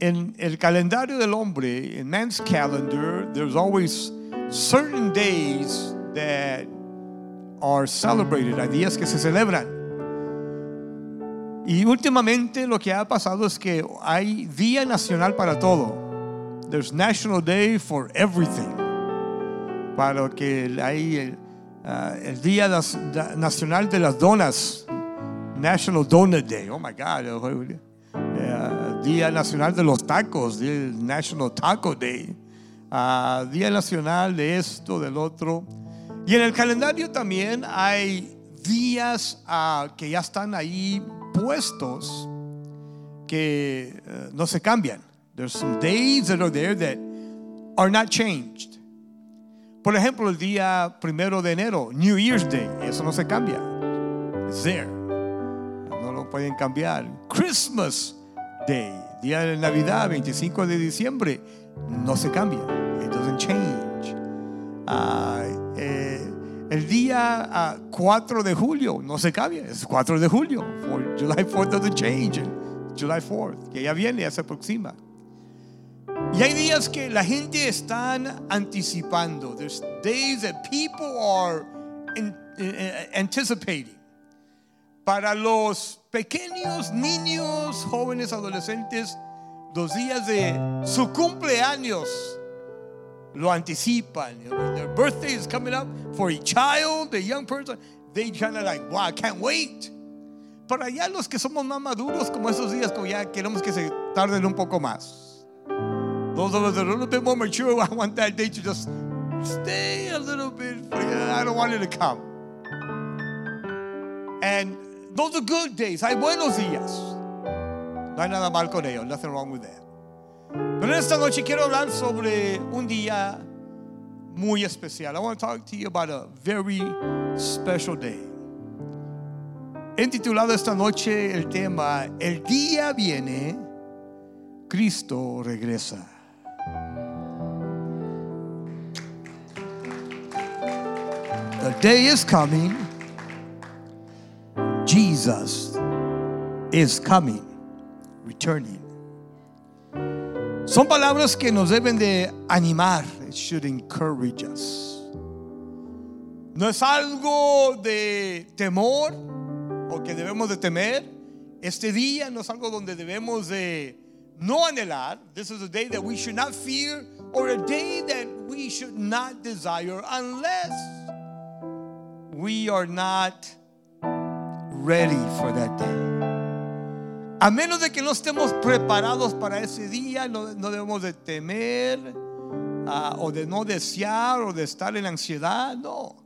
in el calendario del hombre, in man's calendar, there's always certain days that are celebrated, hay días que se celebran. Y últimamente lo que ha pasado es que hay día nacional para todo. There's National Day for everything. Para que hay el, uh, el Día Nacional de las Donas. National Donut Day. Oh my God. Día Nacional de los Tacos. Día National Taco Day. Uh, Día Nacional de esto, del otro. Y en el calendario también hay días ah, que ya están ahí puestos que eh, no se cambian. There's some days that are there that are not changed. Por ejemplo, el día primero de enero, New Year's Day, eso no se cambia. It's there. No lo pueden cambiar. Christmas Day, día de Navidad, 25 de diciembre, no se cambia. It doesn't change. Ah, eh, el día ah, 4 de julio no se cambia, es 4 de julio. July 4th doesn't change. July 4th, que ya viene, ya se aproxima. Y hay días que la gente están anticipando. There's days that people are in- eh, anticipating. Para los pequeños niños, jóvenes, adolescentes, los días de su cumpleaños lo anticipan. When their birthday is coming up for a child, a young person, they kind of like, wow, I can't wait. Para allá los que somos más maduros, como esos días, como ya queremos que se tarden un poco más. Those of us that are a little bit more mature, I want that day to just stay a little bit. I don't want it to come. And those are good days. Hay buenos días. No hay nada mal con ellos. Nothing wrong with that. Pero esta noche quiero hablar sobre un día muy especial. I want to talk to you about a very special day. He titulado esta noche el tema El día viene, Cristo regresa. The day is coming. Jesus is coming, returning. Son palabras que nos deben de animar. It should encourage us. No es algo de temor o que debemos de temer. Este día no es algo donde debemos de no anhelar. This is a day that we should not fear or a day that we should not desire unless we are not ready for that day. A menos de que no estemos preparados para ese día, no, debemos de temer ah, o de no desear o de estar en ansiedad, no.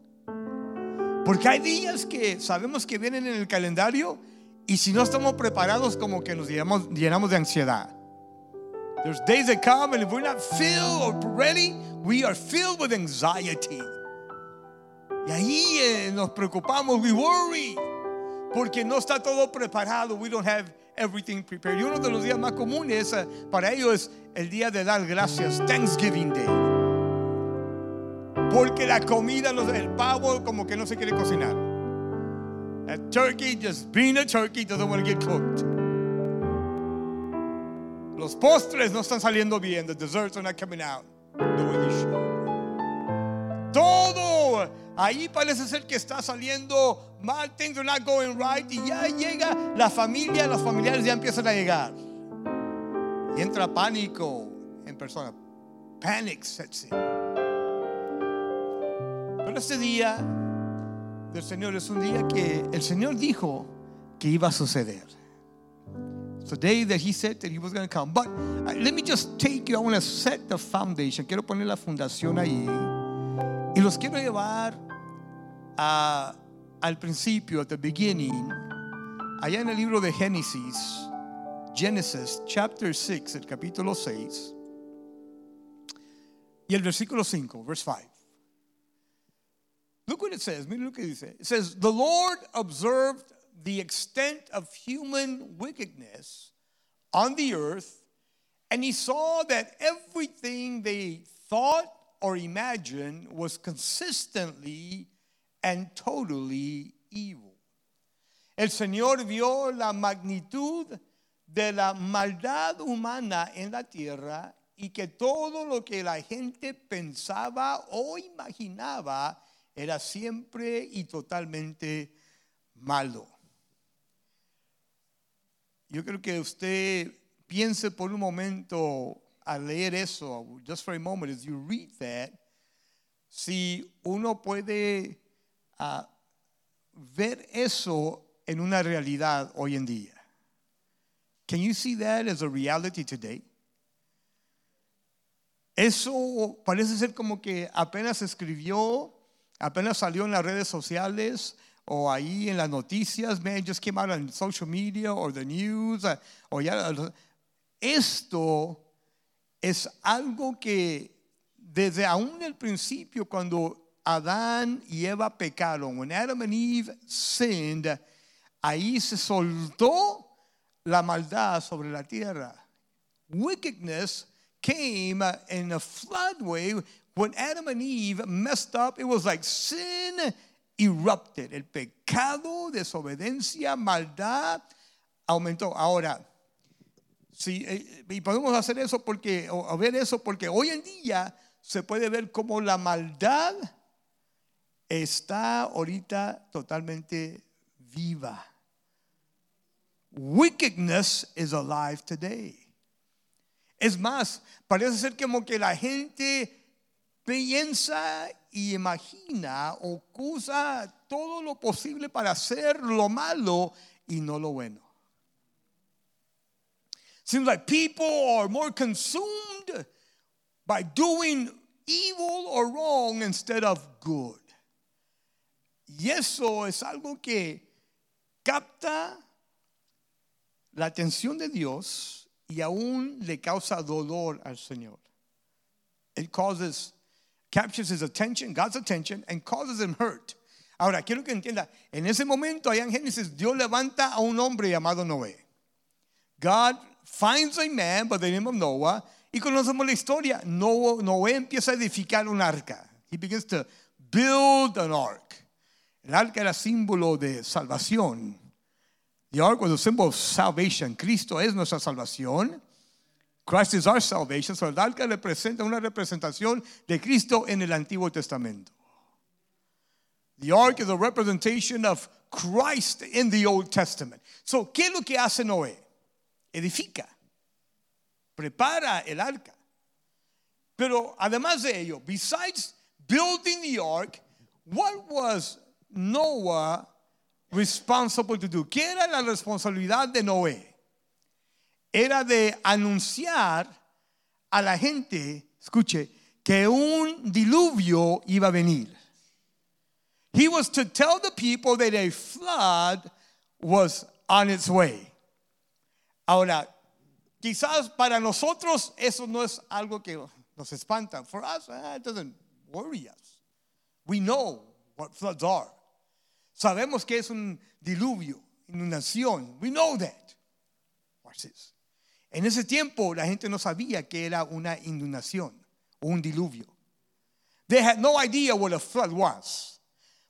Porque hay días que sabemos que vienen en el calendario y si no estamos preparados como que nos llenamos, llenamos de ansiedad. There's days that come and if we're not filled or ready, we are filled with anxiety. Y ahí eh, nos preocupamos, we worry, porque no está todo preparado, we don't have everything prepared. Y uno de los días más comunes eh, para ellos es el día de dar gracias, Thanksgiving Day. Porque la comida, el pavo como que no se quiere cocinar. A turkey, just being a turkey, doesn't want to get cooked. Los postres no están saliendo bien, the desserts are not coming out the way they. Todo ahí parece ser que está saliendo mal, things are not going right y ya llega la familia, los familiares ya empiezan a llegar. Y entra pánico en persona. Panic sets in. Pero este día del Señor es un día que el Señor dijo que iba a suceder. It's day that he said that he was going to come. But uh, let me just take you, I want to set the foundation. Quiero poner la fundación ahí. Los quiero llevar a- al principio, at the beginning, allá en el libro de Génesis, Genesis chapter 6, el capítulo 6, y el versículo 5, verse 5. Look what it says. Mira lo que dice. It says, The Lord observed the extent of human wickedness on the earth, and he saw that everything they thought or imagined was consistently and totally evil. El Señor vio la magnitud de la maldad humana en la tierra y que todo lo que la gente pensaba o imaginaba era siempre y totalmente malo. Yo creo que usted piense por un momento al leer eso, just for a moment, as you read that, si uno puede ah, ver eso en una realidad hoy en día. Can you see that as a reality today? Eso parece ser como que apenas escribió, apenas salió en las redes sociales o ahí en las noticias, man, just came out on social media or the news, uh, o ya, esto es algo que desde aún el principio cuando Adán y Eva pecaron, when Adam and Eve sinned, ahí se soltó la maldad sobre la tierra. Wickedness came in a flood wave when Adam and Eve messed up. It was like sin erupted. El pecado, desobediencia, maldad aumentó. Ahora, eh, y podemos hacer eso porque, o ver eso porque hoy en día se puede ver como la maldad está ahorita totalmente viva. Wickedness is alive today. Es más, parece ser como que la gente piensa y imagina o usa todo lo posible para hacer lo malo y no lo bueno. Seems like people are more consumed by doing evil or wrong instead of good. Y eso es algo que capta la atención de Dios y aún le causa dolor al Señor. It causes, captures his attention, God's attention, and causes him hurt. Ahora, quiero que entienda, en ese momento, allá en Génesis, Dios levanta a un hombre llamado Noé. God finds a man by the name of Noah, y conocemos la historia. Noah, Noé empieza a edificar un arca. He begins to build an ark. El arca era símbolo de salvación. The ark was a symbol of salvation. Cristo es nuestra salvación. Christ is our salvation. So el arca representa una representación de Cristo en el Antiguo Testamento. The ark is a representation of Christ in the Old Testament. So, ¿qué es lo que hace Noé? Edifica, prepara el arca. Pero además de ello, besides building the ark, what was Noah responsible to do? ¿Qué era la responsabilidad de Noé? Era de anunciar a la gente, escuche, que un diluvio iba a venir. He was to tell the people that a flood was on its way. Ahora, quizás para nosotros eso no es algo que nos espanta. For us, eh, it doesn't worry us. We know what floods are. Sabemos que es un diluvio, inundación. We know that. Watch this. En ese tiempo la gente no sabía que era una inundación o un diluvio. They had no idea what a flood was.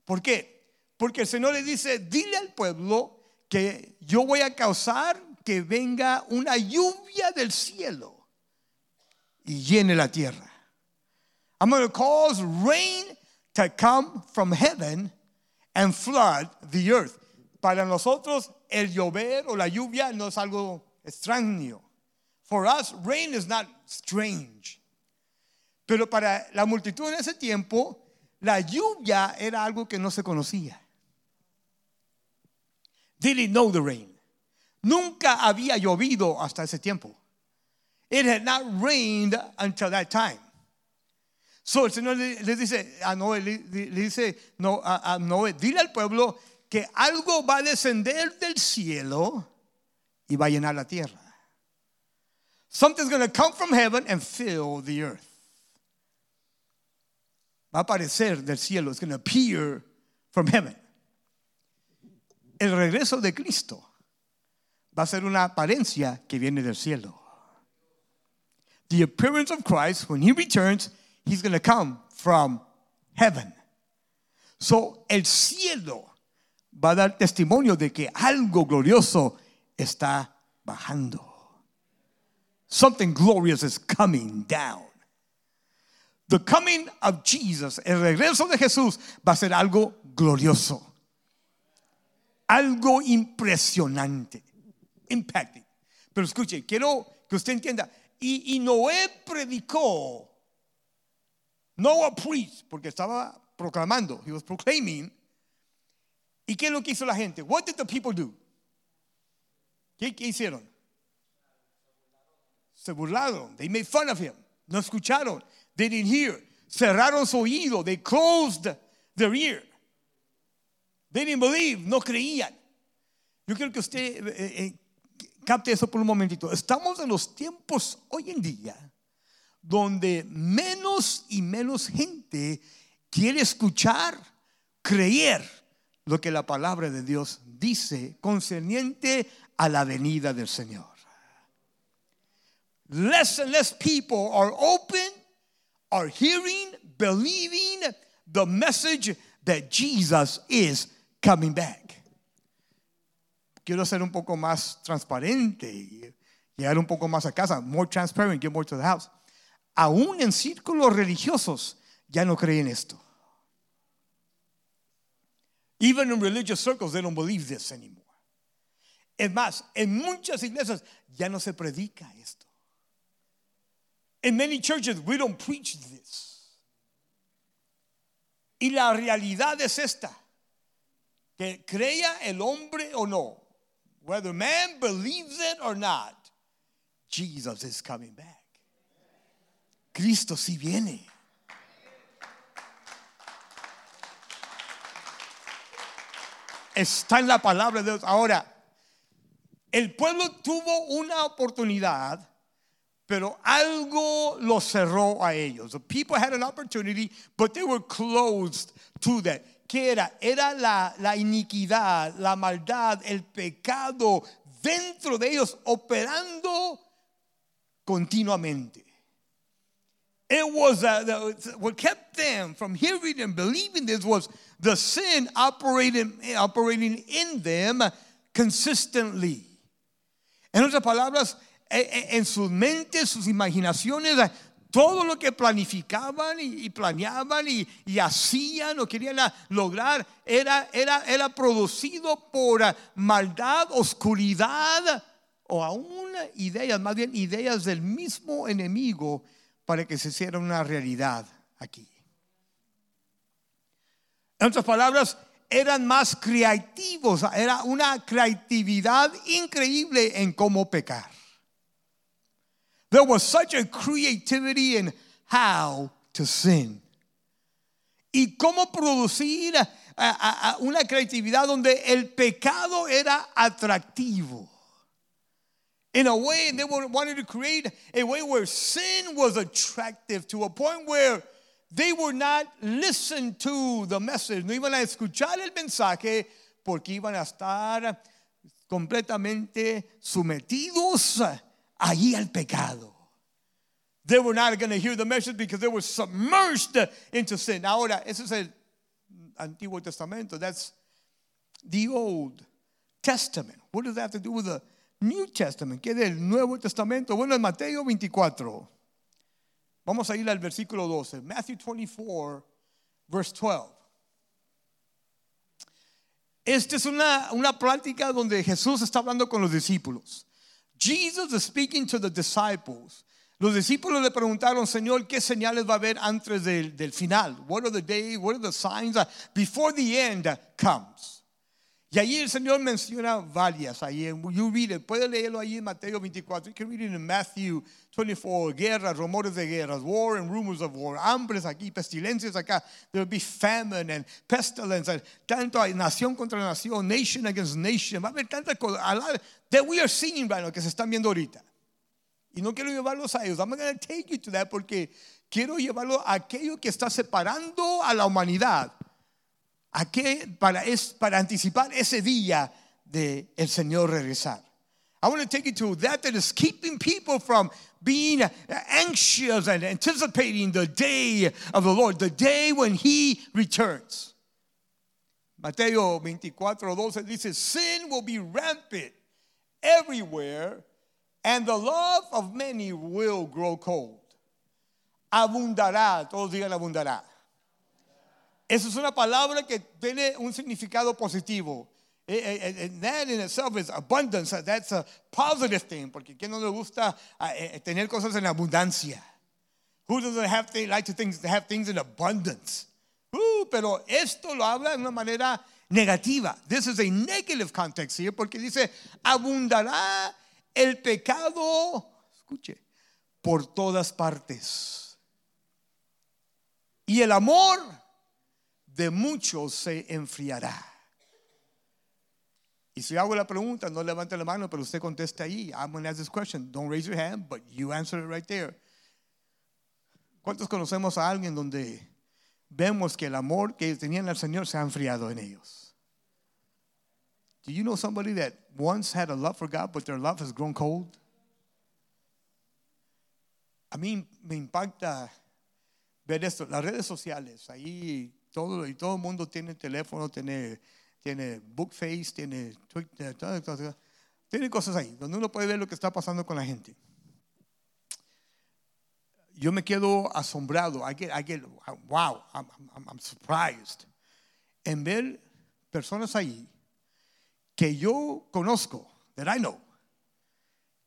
¿Por qué? Porque el Señor le dice, dile al pueblo que yo voy a causar que venga una lluvia del cielo y llene la tierra. I'm going to cause rain to come from heaven and flood the earth. Para nosotros el llover o la lluvia no es algo extraño. For us, rain is not strange. Pero para la multitud en ese tiempo, la lluvia era algo que no se conocía. Didn't know the rain. Nunca había llovido hasta ese tiempo. It had not rained until that time. So el Señor le, dice a Noé, le, dice no, a, a Noé, dile al pueblo que algo va a descender del cielo y va a llenar la tierra. Something's going to come from heaven and fill the earth. Va a aparecer del cielo. It's going to appear from heaven. El regreso de Cristo va a ser una apariencia que viene del cielo. The appearance of Christ, when he returns, he's going to come from heaven. So, el cielo va a dar testimonio de que algo glorioso está bajando. Something glorious is coming down. The coming of Jesus, el regreso de Jesús va a ser algo glorioso. Algo impresionante. Impacting. Pero escuche, quiero que usted entienda. Y, y Noé predicó. Noah preached, porque estaba proclamando. He was proclaiming. ¿Y qué lo que hizo la gente? What did the people do? ¿Qué, qué hicieron? Se burlaron. They made fun of him. No escucharon. They didn't hear. Cerraron su oído. They closed their ear. They didn't believe. No creían. Yo quiero que usted eh, eh, capte eso por un momentito. Estamos en los tiempos hoy en día donde menos y menos gente quiere escuchar, creer lo que la palabra de Dios dice concerniente a la venida del Señor. Less and less people are open, are hearing, believing the message that Jesus is coming back. Quiero ser un poco más transparente y llegar un poco más a casa, more transparent, get more to the house. Aún en círculos religiosos ya no creen esto. Even in religious circles, they don't believe this anymore. Es más, en muchas iglesias ya no se predica esto. In many churches, we don't preach this. Y la realidad es esta: que crea el hombre o no, whether man believes it or not, Jesus is coming back. Cristo sí viene. Está en la palabra de Dios. Ahora, el pueblo tuvo una oportunidad, pero algo lo cerró a ellos. The people had an opportunity, but they were closed to that. ¿Qué era? Era la, iniquidad, la maldad, el pecado dentro de ellos operando continuamente. It was uh, the, what kept them from hearing and believing this was the sin operating, operating in them consistently. En otras palabras, e, e, en sus mentes, sus imaginaciones, todo lo que planificaban y, planeaban y, hacían o querían lograr era, era, era producido por maldad, oscuridad o aún ideas, más bien ideas del mismo enemigo para que se hiciera una realidad aquí. En otras palabras, eran más creativos, era una creatividad increíble en cómo pecar. There was such a creativity in how to sin. Y cómo producir a una creatividad donde el pecado era atractivo. In a way, they wanted to create a way where sin was attractive to a point where they would not listen to the message. No iban a escuchar el mensaje porque iban a estar completamente sometidos allí al pecado. They were not going to hear the message because they were submerged into sin. Ahora, ese es el Antiguo Testamento. That's the Old Testament. What does that have to do with the New Testament, es del Nuevo Testamento. Bueno, en Mateo 24. Vamos a ir al versículo 12. Matthew 24, verse 12. Esta es una, una plática donde Jesús está hablando con los discípulos. Jesus is speaking to the disciples. Los discípulos le preguntaron, Señor, ¿qué señales va a haber antes del, del final? What are the days? What are the signs before the end comes? Y allí el Señor menciona varias. Ahí, you read it. Puede leerlo ahí en Mateo 24. You can read it in Matthew 24. Guerras, rumores de guerras, war and rumors of war. Hambres aquí, pestilencias acá. There will be famine and pestilence. And tanto hay nación contra nación, nation against nation. Va a haber tantas cosas that we are seeing right now, que se están viendo ahorita. Y no quiero llevarlos a ellos. I'm going to take you to that porque quiero llevarlo a aquello que está separando a la humanidad ¿A qué? Para, es, para anticipar ese día de el Señor regresar. I want to take you to that that is keeping people from being anxious and anticipating the day of the Lord, the day when He returns. Mateo 24, 12 dice, sin will be rampant everywhere, and the love of many will grow cold. Abundará, todos digan abundará. Esa es una palabra que tiene un significado positivo. Eh, eh, eh, And that in itself is abundance. That's a positive thing. Porque ¿quién no le gusta ah, eh, tener cosas en abundancia? Who doesn't have to, like to, things, to have things in abundance? Uh, pero esto lo habla de una manera negativa. This is a negative context here porque dice, abundará el pecado, por todas partes. Y el amor de muchos se enfriará. Y si hago la pregunta, no levante la mano, pero usted conteste ahí. I'm going to ask this question. Don't raise your hand, but you answer it right there. ¿Cuántos conocemos a alguien donde vemos que el amor que tenían al Señor se ha enfriado en ellos? Do you know somebody that once had a love for God, but their love has grown cold? A mí me impacta ver esto, las redes sociales, ahí todo, y todo el mundo tiene teléfono, tiene, tiene Bookface, tiene Twitter, tiene cosas ahí, donde uno puede ver lo que está pasando con la gente. Yo me quedo asombrado, I get, I get wow, I'm, I'm, I'm surprised, en ver personas ahí que yo conozco, that I know,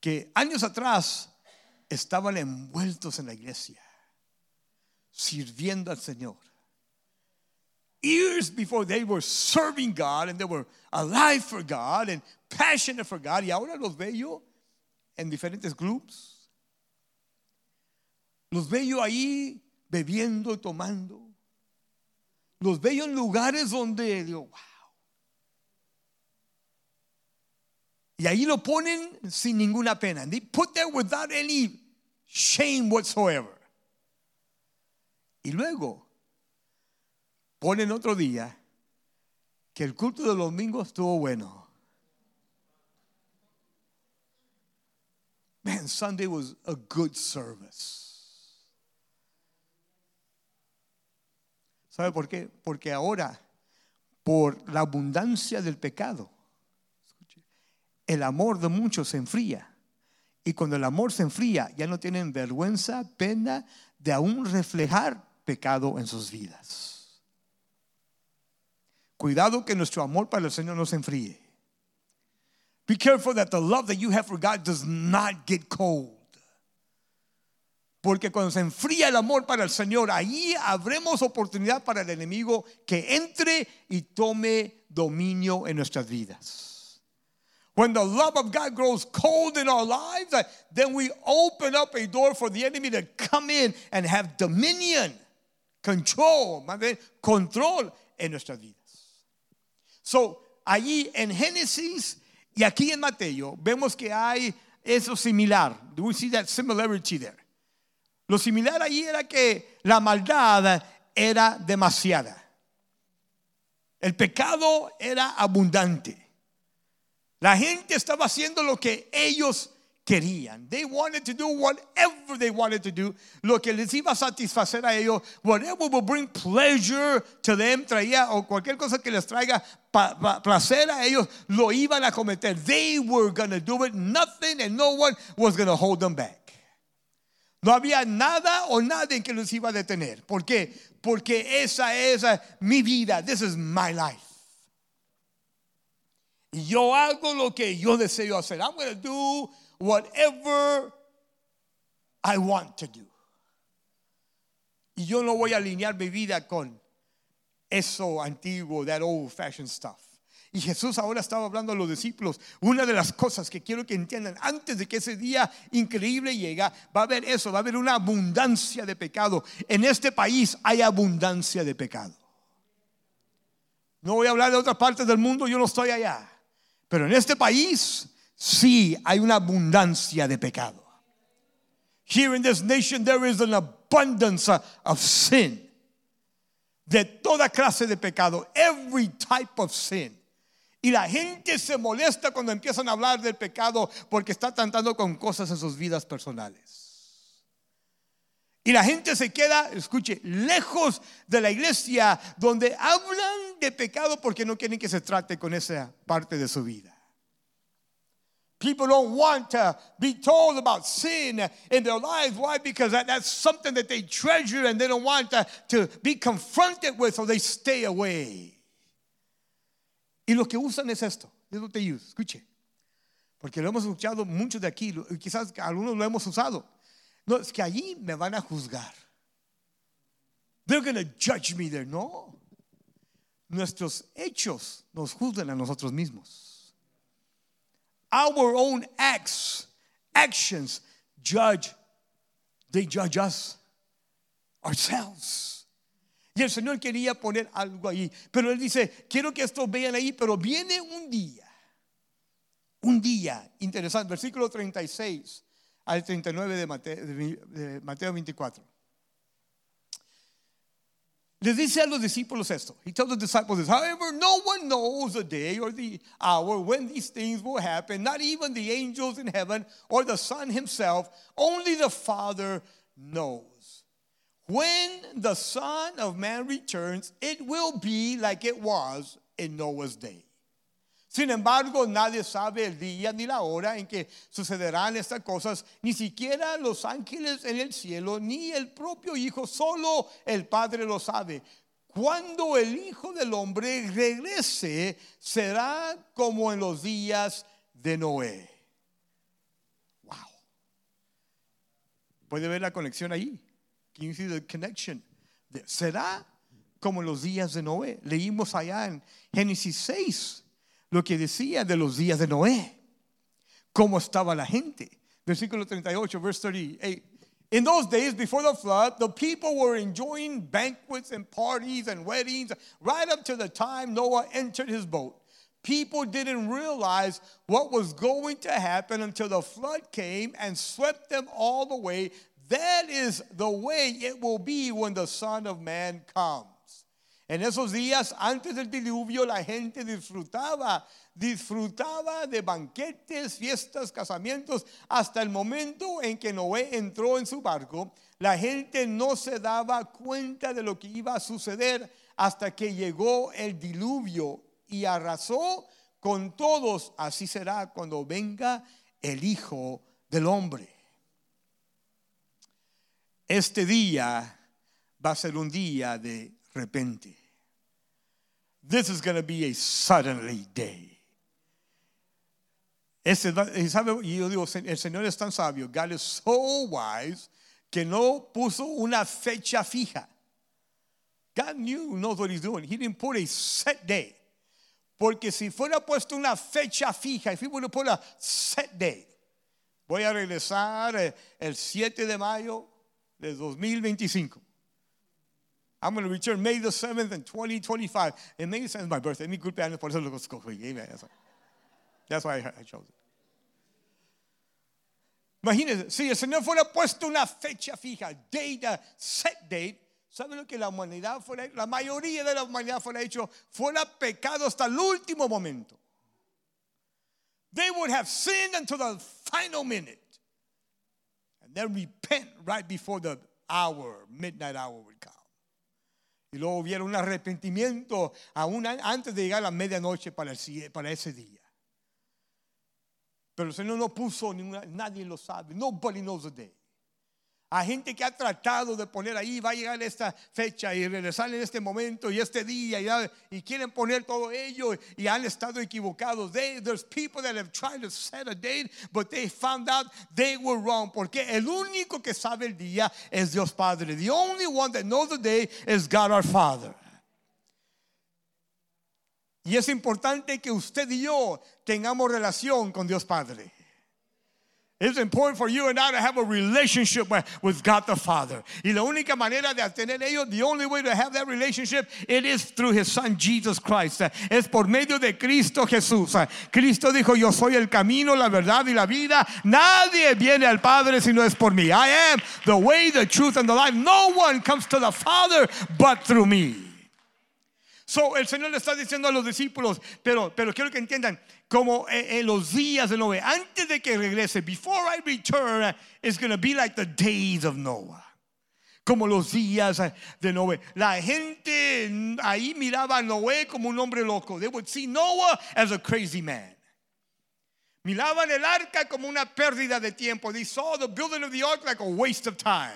que años atrás estaban envueltos en la iglesia, sirviendo al Señor. Years before they were serving God and they were alive for God and passionate for God, y ahora los veo en diferentes grupos. Los veo ahí bebiendo y tomando. Los veo en lugares donde digo, wow. Y ahí lo ponen sin ninguna pena. They put there without any shame whatsoever. Y luego ponen otro día que el culto de los domingos estuvo bueno. Man, Sunday was a good service. ¿Sabe por qué? Porque ahora, por la abundancia del pecado, el amor de muchos se enfría. Y cuando el amor se enfría, ya no tienen vergüenza, pena de aún reflejar pecado en sus vidas. Cuidado que nuestro amor para el Señor no se enfríe. Be careful that the love that you have for God does not get cold. Porque cuando se enfría el amor para el Señor, ahí habremos oportunidad para el enemigo que entre y tome dominio en nuestras vidas. When the love of God grows cold in our lives, then we open up a door for the enemy to come in and have dominion, control, control en nuestras vidas. So, allí en Génesis y aquí en Mateo vemos que hay eso similar. Do we see that similarity there? Lo similar allí era que la maldad era demasiada. El pecado era abundante. La gente estaba haciendo lo que ellos querían. They wanted to do whatever they wanted to do. Lo que les iba a satisfacer a ellos, whatever will bring pleasure to them, traía o cualquier cosa que les traiga placer a ellos, lo iban a cometer. They were going to do it. Nothing and no one was going to hold them back. No había nada o nadie que los iba a detener. ¿Por qué? Porque esa es mi vida. This is my life. Yo hago lo que yo deseo hacer. I'm going to do whatever I want to do. Y yo no voy a alinear mi vida con eso antiguo, that old fashioned stuff. Y Jesús ahora estaba hablando a los discípulos. Una de las cosas que quiero que entiendan antes de que ese día increíble llegue, va a haber eso, va a haber una abundancia de pecado. En este país hay abundancia de pecado. No voy a hablar de otras partes del mundo, yo no estoy allá. Pero en este país sí hay una abundancia de pecado. Here in this nation there is an abundance of sin. De toda clase de pecado, every type of sin. Y la gente se molesta cuando empiezan a hablar del pecado porque está tratando con cosas en sus vidas personales. Y la gente se queda, escuche, lejos de la iglesia donde hablan de pecado porque no quieren que se trate con esa parte de su vida. People don't want to be told about sin in their lives. Why? Because that, that's something that they treasure and they don't want to, to be confronted with, so they stay away. Y lo que usan es esto. Es lo que use. Escuche. Porque lo hemos escuchado muchos de aquí, quizás algunos lo hemos usado. No, es que allí me van a juzgar. They're going to judge me there. No. Nuestros hechos nos juzgan a nosotros mismos. Our own acts, actions judge, they judge us ourselves. Y el Señor quería poner algo ahí, pero Él dice, quiero que esto vean ahí, pero viene un día, un día interesante, versículo 36 al 39 de Mateo, de Mateo 24. Les dice a los discípulos esto. He tells the disciples this. However, no one knows the day or the hour when these things will happen, not even the angels in heaven or the Son himself. Only the Father knows. When the Son of Man returns, it will be like it was in Noah's day. Sin embargo, nadie sabe el día ni la hora en que sucederán estas cosas, ni siquiera los ángeles en el cielo, ni el propio Hijo, solo el Padre lo sabe. Cuando el Hijo del Hombre regrese, será como en los días de Noé. Wow. ¿Puede ver la conexión ahí? Can you see the connection? Será como en los días de Noé. Leímos allá en Génesis 6 lo que decía de los días de Noé, cómo estaba la gente. Versículo 38, verse 38. In those days before the flood, the people were enjoying banquets and parties and weddings right up to the time Noah entered his boat. People didn't realize what was going to happen until the flood came and swept them all away. That is the way it will be when the Son of Man comes. En esos días antes del diluvio la gente disfrutaba, disfrutaba de banquetes, fiestas, casamientos, hasta el momento en que Noé entró en su barco. La gente no se daba cuenta de lo que iba a suceder hasta que llegó el diluvio y arrasó con todos. Así será cuando venga el Hijo del Hombre. Este día va a ser un día de repente. This is going to be a suddenly day. Y yo digo, el Señor es tan sabio. God is so wise que no puso una fecha fija. God knew, knows what he's doing. He didn't put a set day. Porque si fuera puesto una fecha fija, if he would have put a set day, voy a regresar eh, el 7 de mayo de 2025. I'm going to return May the 7th and 2025. And May the 7th is my birthday. Mi cumpleaños, por eso lo escogí. Amen. That's why, that's why I, I chose it. Imagínense, si el Señor fuera puesto una fecha fija, date, a set date, ¿saben lo que la humanidad fuera, la mayoría de la humanidad fuera hecho, fuera pecado hasta el último momento? They would have sinned until the final minute and then repent right before the hour, midnight hour would come. Y luego hubiera un arrepentimiento antes de llegar a la medianoche para, para ese día. Pero el Señor no puso, ninguna, nadie lo sabe. Nobody knows the day. Hay gente que ha tratado de poner ahí, va a llegar esta fecha y regresar en este momento y este día y, y quieren poner todo ello y han estado equivocados. They, there's people that have tried to set a date, but they found out they were wrong. Porque el único que sabe el día es Dios Padre. The only one that knows the day is God our Father. Y es importante que usted y yo tengamos relación con Dios Padre. It's important for you and I to have a relationship with God the Father. Y la única manera de tener ello, the only way to have that relationship, it is through His Son Jesus Christ. Es por medio de Cristo Jesús. Cristo dijo, yo soy el camino, la verdad y la vida. Nadie viene al Padre si no es por mí. I am the way, the truth, and the life. No one comes to the Father but through me. So, el Señor le está diciendo a los discípulos, pero, pero quiero que entiendan, como en, los días de Noé, antes de que regrese, before I return, it's going to be like the days of Noah. Como los días de Noé. La gente ahí miraba a Noé como un hombre loco. They would see Noah as a crazy man. Miraban el arca como una pérdida de tiempo. They saw the building of the ark like a waste of time.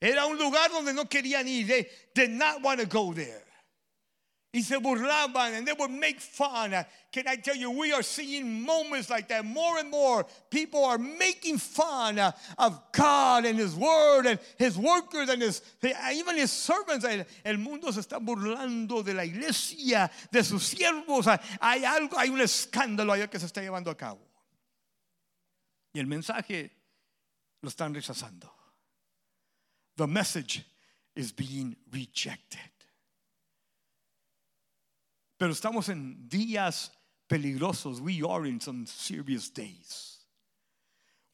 Era un lugar donde no querían ir. They did not want to go there. Y se burlaban and they would make fun. Can I tell you, we are seeing moments like that more and more. People are making fun of God and His Word and His workers and His, even His servants. El mundo se está burlando de la iglesia, de sus siervos. Hay algo, hay un escándalo allá que se está llevando a cabo. Y el mensaje lo están rechazando. The message is being rejected. Pero estamos en días peligrosos. We are in some serious days.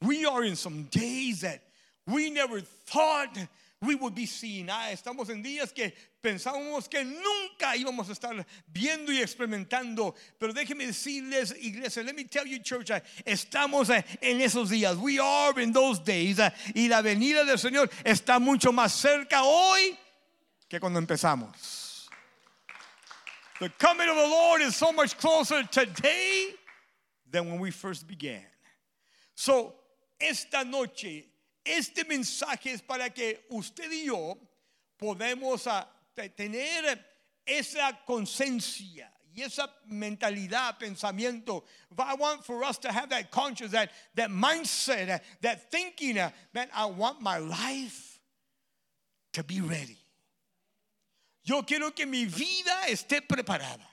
We are in some days that we never thought we would be seeing. Ah, estamos en días que pensábamos que nunca íbamos a estar viendo y experimentando. Pero déjenme decirles, iglesia, let me tell you, church, estamos ah, en esos días. We are in those days. Ah, y la venida del Señor está mucho más cerca hoy que cuando empezamos. The coming of the Lord is so much closer today than when we first began. So, esta noche, este mensaje es para que usted y yo podemos uh, tener esa conciencia y esa mentalidad, pensamiento. I want for us to have that conscience, that, that mindset, that, thinking, that I want my life to be ready. Yo quiero que mi vida esté preparada.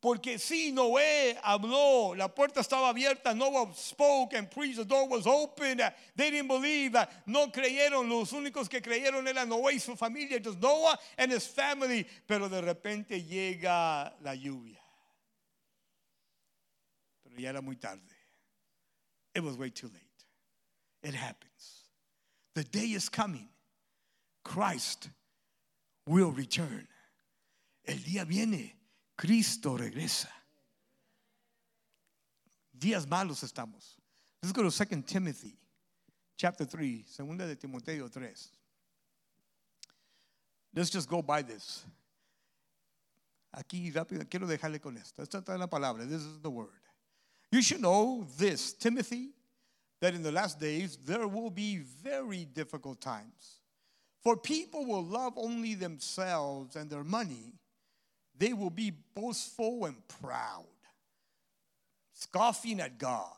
Porque si Noé habló, la puerta estaba abierta, Noah spoke and preached, the door was open. They didn't believe, no creyeron, los únicos que creyeron eran Noé y su familia, just Noah and his family. Pero de repente llega la lluvia. Pero ya era muy tarde. It was way too late. It happens. The day is coming Christ will return. El día viene, Cristo regresa. Días malos estamos. Let's go to 2 Timothy, chapter 3, segunda de Timoteo 3. Let's just go by this. Aquí rápido, quiero dejarle con esto. Esta es la palabra. This is the word. You should know this, Timothy, that in the last days there will be very difficult times. For people will love only themselves and their money. They will be boastful and proud, scoffing at God,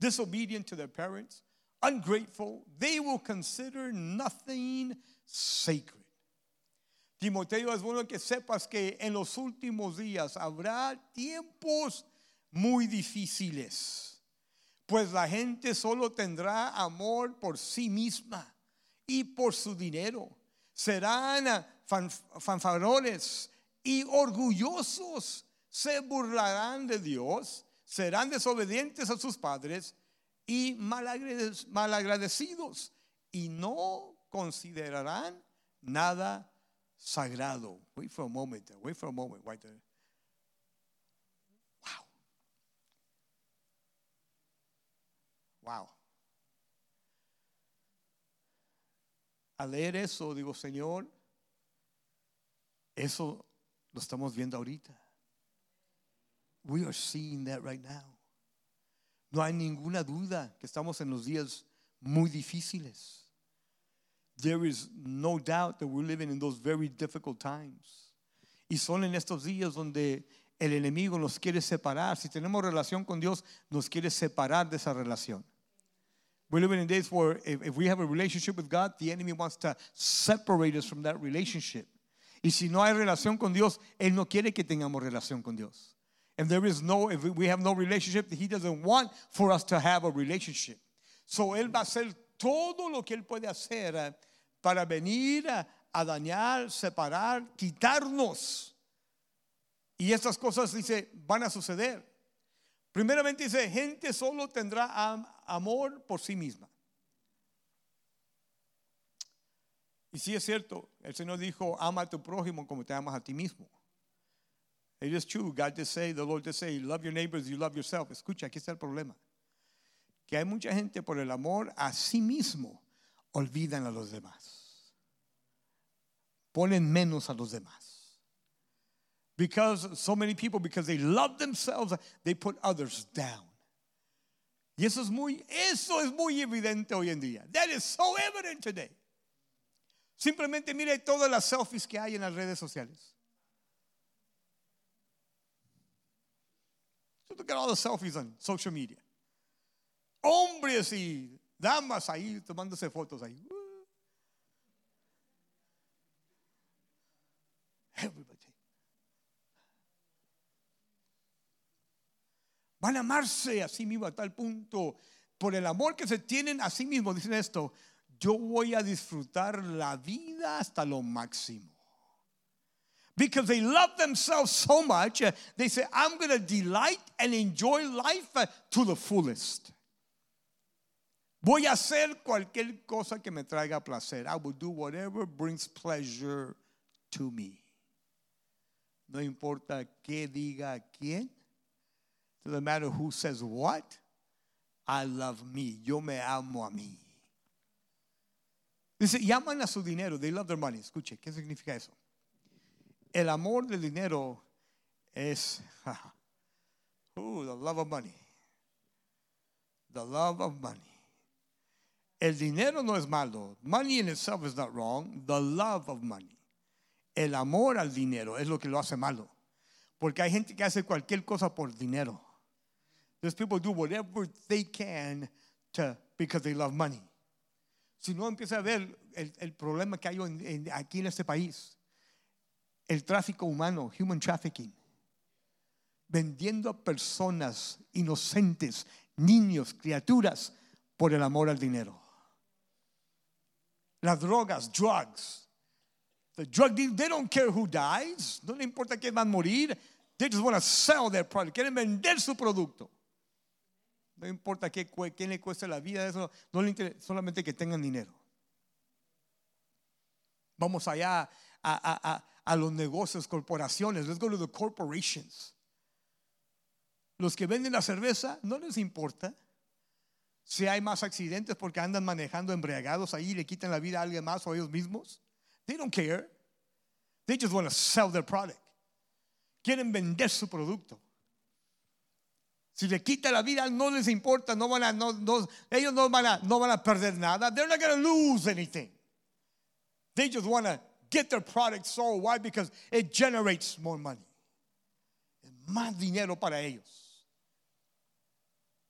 disobedient to their parents, ungrateful. They will consider nothing sacred. Timoteo es bueno que sepas que en los últimos días habrá tiempos muy difíciles, pues la gente solo tendrá amor por sí misma y por su dinero. Serán fanfarones y orgullosos. Se burlarán de Dios, serán desobedientes a sus padres y malagradecidos y no considerarán nada sagrado. Wait for a moment. Wait for a moment. Wow. Wow. Al leer eso, digo, Señor, eso lo estamos viendo ahorita. We are seeing that right now. No hay ninguna duda que estamos en los días muy difíciles. There is no doubt that we're living in those very difficult times. Y son en estos días donde el enemigo nos quiere separar. Si tenemos relación con Dios, nos quiere separar de esa relación. We're living in days where if, if we have a relationship with God, the enemy wants to separate us from that relationship. Y si no hay relación con Dios, Él no quiere que tengamos relación con Dios. If there is no, if we have no relationship, He doesn't want for us to have a relationship. So Él va a hacer todo lo que Él puede hacer uh, para venir a, a dañar, separar, quitarnos. Y estas cosas, dice, van a suceder. Primeramente dice, gente solo tendrá amor por sí misma. Y sí es cierto, el Señor dijo, ama a tu prójimo como te amas a ti mismo. It is true, God just say, the Lord just say, love your neighbors, you love yourself. Escucha, aquí está el problema. Que hay mucha gente por el amor a sí mismo olvidan a los demás. Ponen menos a los demás. Because so many people, because they love themselves, they put others down. Y eso es muy, eso es muy evidente hoy en día. That is so evident today. Simplemente mire todas las selfies que hay en las redes sociales. Look at all the selfies on social media. Hombres y damas ahí tomándose fotos ahí. Everybody. Van a amarse a sí mismos a tal punto, por el amor que se tienen a sí mismos, dicen esto, yo voy a disfrutar la vida hasta lo máximo. Because they love themselves so much, uh, they say, I'm going to delight and enjoy life uh, to the fullest. Voy a hacer cualquier cosa que me traiga placer. I will do whatever brings pleasure to me. No importa qué diga quién. Doesn't matter who says what. I love me. Yo me amo a mí. Dice, llaman a su dinero. They love their money. Escuche, ¿qué significa eso? El amor del dinero es, ooh, the love of money. The love of money. El dinero no es malo. Money in itself is not wrong. The love of money. El amor al dinero es lo que lo hace malo. Porque hay gente que hace cualquier cosa por dinero. Those people do whatever they can to, because they love money. Si no empieza a ver el, problema que hay en, aquí en este país, el tráfico humano, human trafficking, vendiendo personas inocentes, niños, criaturas, por el amor al dinero. Las drogas, drugs. The drug dealers, they don't care who dies. No le importa quién va a morir. They just want to sell their product. Quieren vender su producto. No importa qué, quién le cueste la vida, eso no le interesa, solamente que tengan dinero. Vamos allá a, a, a, a los negocios, corporaciones. Let's go to the corporations. Los que venden la cerveza no les importa si hay más accidentes porque andan manejando embriagados ahí y le quitan la vida a alguien más o ellos mismos. They don't care. They just want to sell their product. Quieren vender su producto. Si le quita la vida, no les importa, no van a, no, ellos no van a, no van a perder nada. They're not going to lose anything. They just want to get their product sold. Why? Because it generates more money. Más dinero para ellos.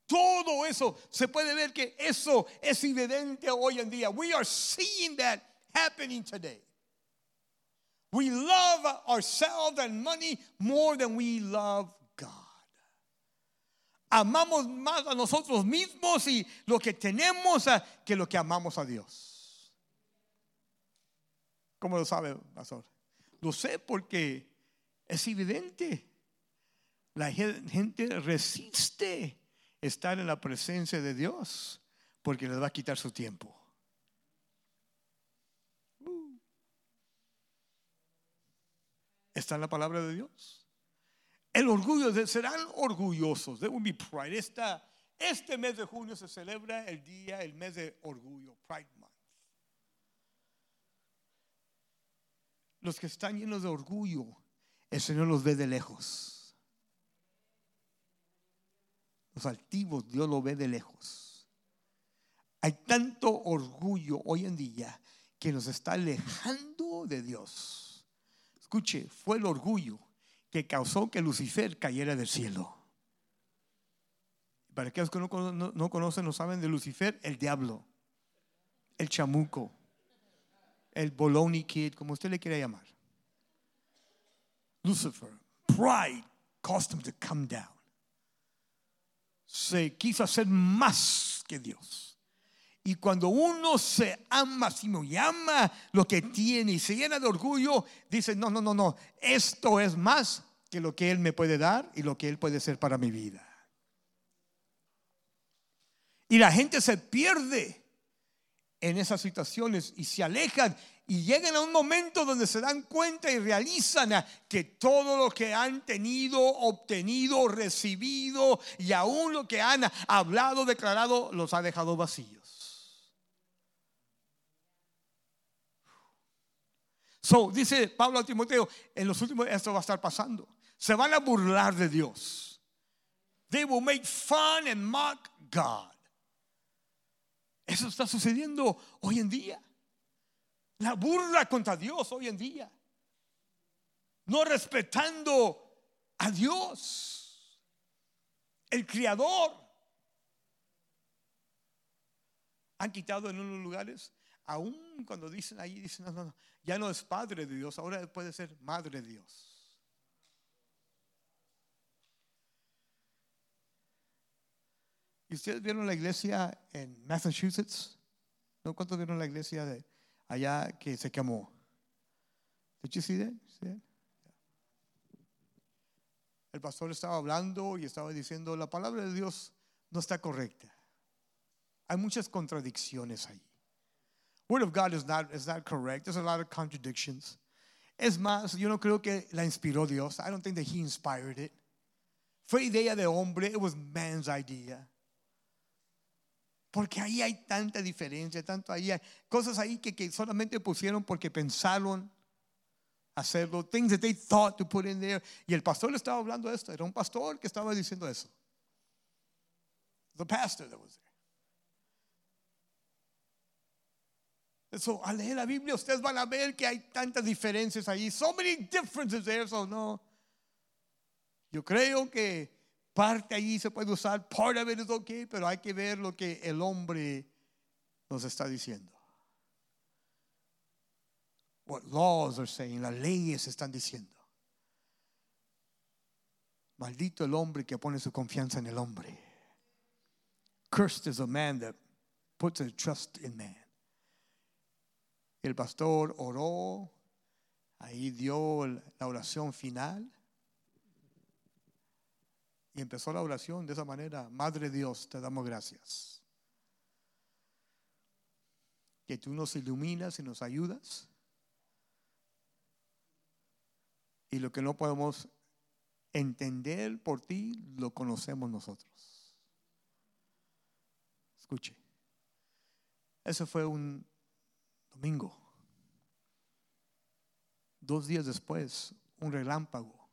Todo eso se puede ver que eso es evidente hoy en día. We are seeing that happening today. We love ourselves and money more than we love. Amamos más a nosotros mismos y lo que tenemos que lo que amamos a Dios. ¿Cómo lo sabe, pastor? Lo sé porque es evidente. La gente resiste estar en la presencia de Dios porque les va a quitar su tiempo. ¿Está en la palabra de Dios? El orgullo, de, serán orgullosos. They will be pride. Esta, este mes de junio se celebra el día, el mes de orgullo, Pride Month. Los que están llenos de orgullo, el Señor los ve de lejos. Los altivos, Dios los ve de lejos. Hay tanto orgullo hoy en día que nos está alejando de Dios. Escuche, fue el orgullo que causó que Lucifer cayera del cielo. Para aquellos que no, no, no conocen, no saben de Lucifer, el diablo, el chamuco, el bologna kid, como usted le quiera llamar. Lucifer, pride caused him to come down. Se quiso hacer más que Dios. Y cuando uno se ama, si no llama lo que tiene y se llena de orgullo, dice, no, no, no, no, esto es más que lo que Él me puede dar y lo que Él puede ser para mi vida. Y la gente se pierde en esas situaciones y se alejan y llegan a un momento donde se dan cuenta y realizan que todo lo que han tenido, obtenido, recibido y aún lo que han hablado, declarado, los ha dejado vacíos. So, dice Pablo a Timoteo, en los últimos esto va a estar pasando. Se van a burlar de Dios. They will make fun and mock God. Eso está sucediendo hoy en día. La burla contra Dios hoy en día. No respetando a Dios, el Creador. Han quitado en unos lugares, aún cuando dicen ahí, dicen, no, no, no, ya no es Padre de Dios, ahora puede ser Madre de Dios. ¿Y ustedes vieron la iglesia en Massachusetts? ¿No? ¿Cuántos vieron la iglesia de allá que se quemó? Did you? El pastor estaba hablando y estaba diciendo, la palabra de Dios no está correcta. Hay muchas contradicciones ahí. Word of God is not, is not correct. There's a lot of contradictions. Es más, yo no creo que la inspiró Dios. I don't think that he inspired it. Fue idea de hombre. It was man's idea. Porque ahí hay tanta diferencia, tanto ahí hay cosas ahí que, que solamente pusieron porque pensaron hacerlo, things that they thought to put in there. Y el pastor le estaba hablando esto, era un pastor que estaba diciendo eso. The pastor that was there. So, al leer la Biblia, ustedes van a ver que hay tantas diferencias ahí. So many differences there, so no. Yo creo que parte ahí se puede usar, part of it is okay, pero hay que ver lo que el hombre nos está diciendo. What laws are saying, las leyes están diciendo. Maldito el hombre que pone su confianza en el hombre. Cursed is a man that puts his trust in man. El pastor oró, ahí dio la oración final. Y empezó la oración de esa manera, Madre Dios, te damos gracias. Que tú nos iluminas y nos ayudas. Y lo que no podemos entender por ti, lo conocemos nosotros. Escuche. Eso fue un domingo. Dos días después, un relámpago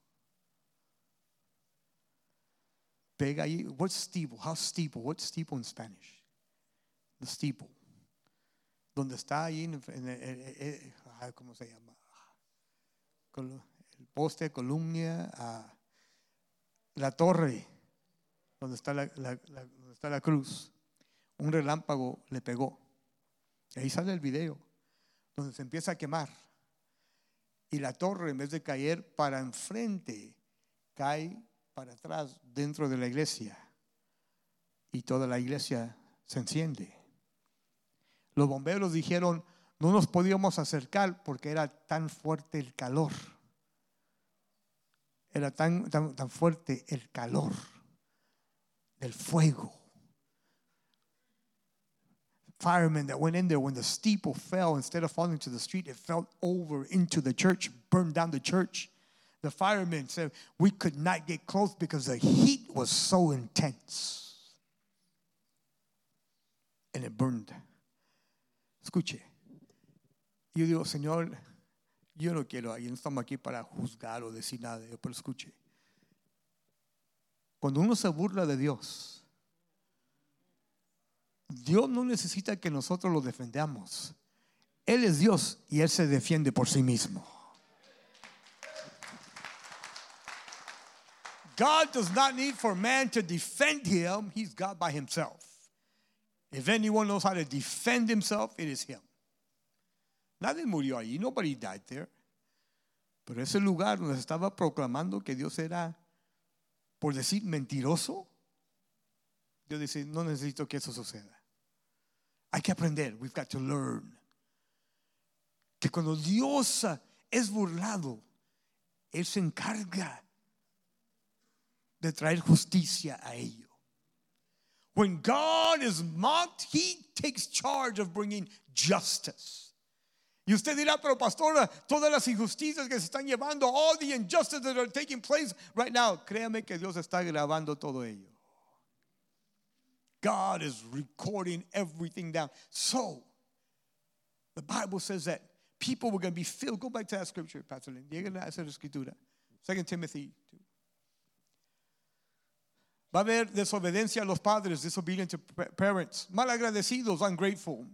pega ahí. What's steeple? How's steeple? What's steeple in Spanish? The steeple. Donde está ahí, en, en, ¿cómo se llama? El poste, columna, uh, la torre, donde está la, la, donde está la cruz. Un relámpago le pegó. Ahí sale el video, se empieza a quemar. Y la torre, en vez de caer para enfrente, cae para atrás dentro de la iglesia y toda la iglesia se enciende. Los bomberos dijeron, no nos podíamos acercar porque era tan fuerte el calor. Era tan, tan, tan fuerte el calor del fuego. Firemen that went in there when the steeple fell, instead of falling to the street, it fell over into the church, burned down the church. the firemen said we could not get close because the heat was so intense. And it burned. Escuche. Yo digo, Señor, yo no quiero, y no estamos aquí para juzgar o decir nada, pero escuche. Cuando uno se burla de Dios, Dios no necesita que nosotros lo defendamos. Él es Dios y Él se defiende por sí mismo. God does not need for man to defend him, he's God by himself. If anyone knows how to defend himself, it is him. Nadie murió allí, nobody died there. Pero ese lugar donde se estaba proclamando que Dios era, por decir, mentiroso, Dios dice, no necesito que eso suceda. Hay que aprender, we've got to learn. Que cuando Dios es burlado, Él se encarga de traer justicia a ello. When God is mocked, He takes charge of bringing justice. Y usted dirá, pero pastora, todas las injusticias que se están llevando, all the injustices that are taking place right now, créame que Dios está grabando todo ello. God is recording everything down. So, the Bible says that people were going to be filled. Go back to that scripture, Pastor Lynn. Lleguen a esa escritura. 2 Timothy 2. Va a haber desobediencia a los padres, disobedient to parents, malagradecidos, ungrateful.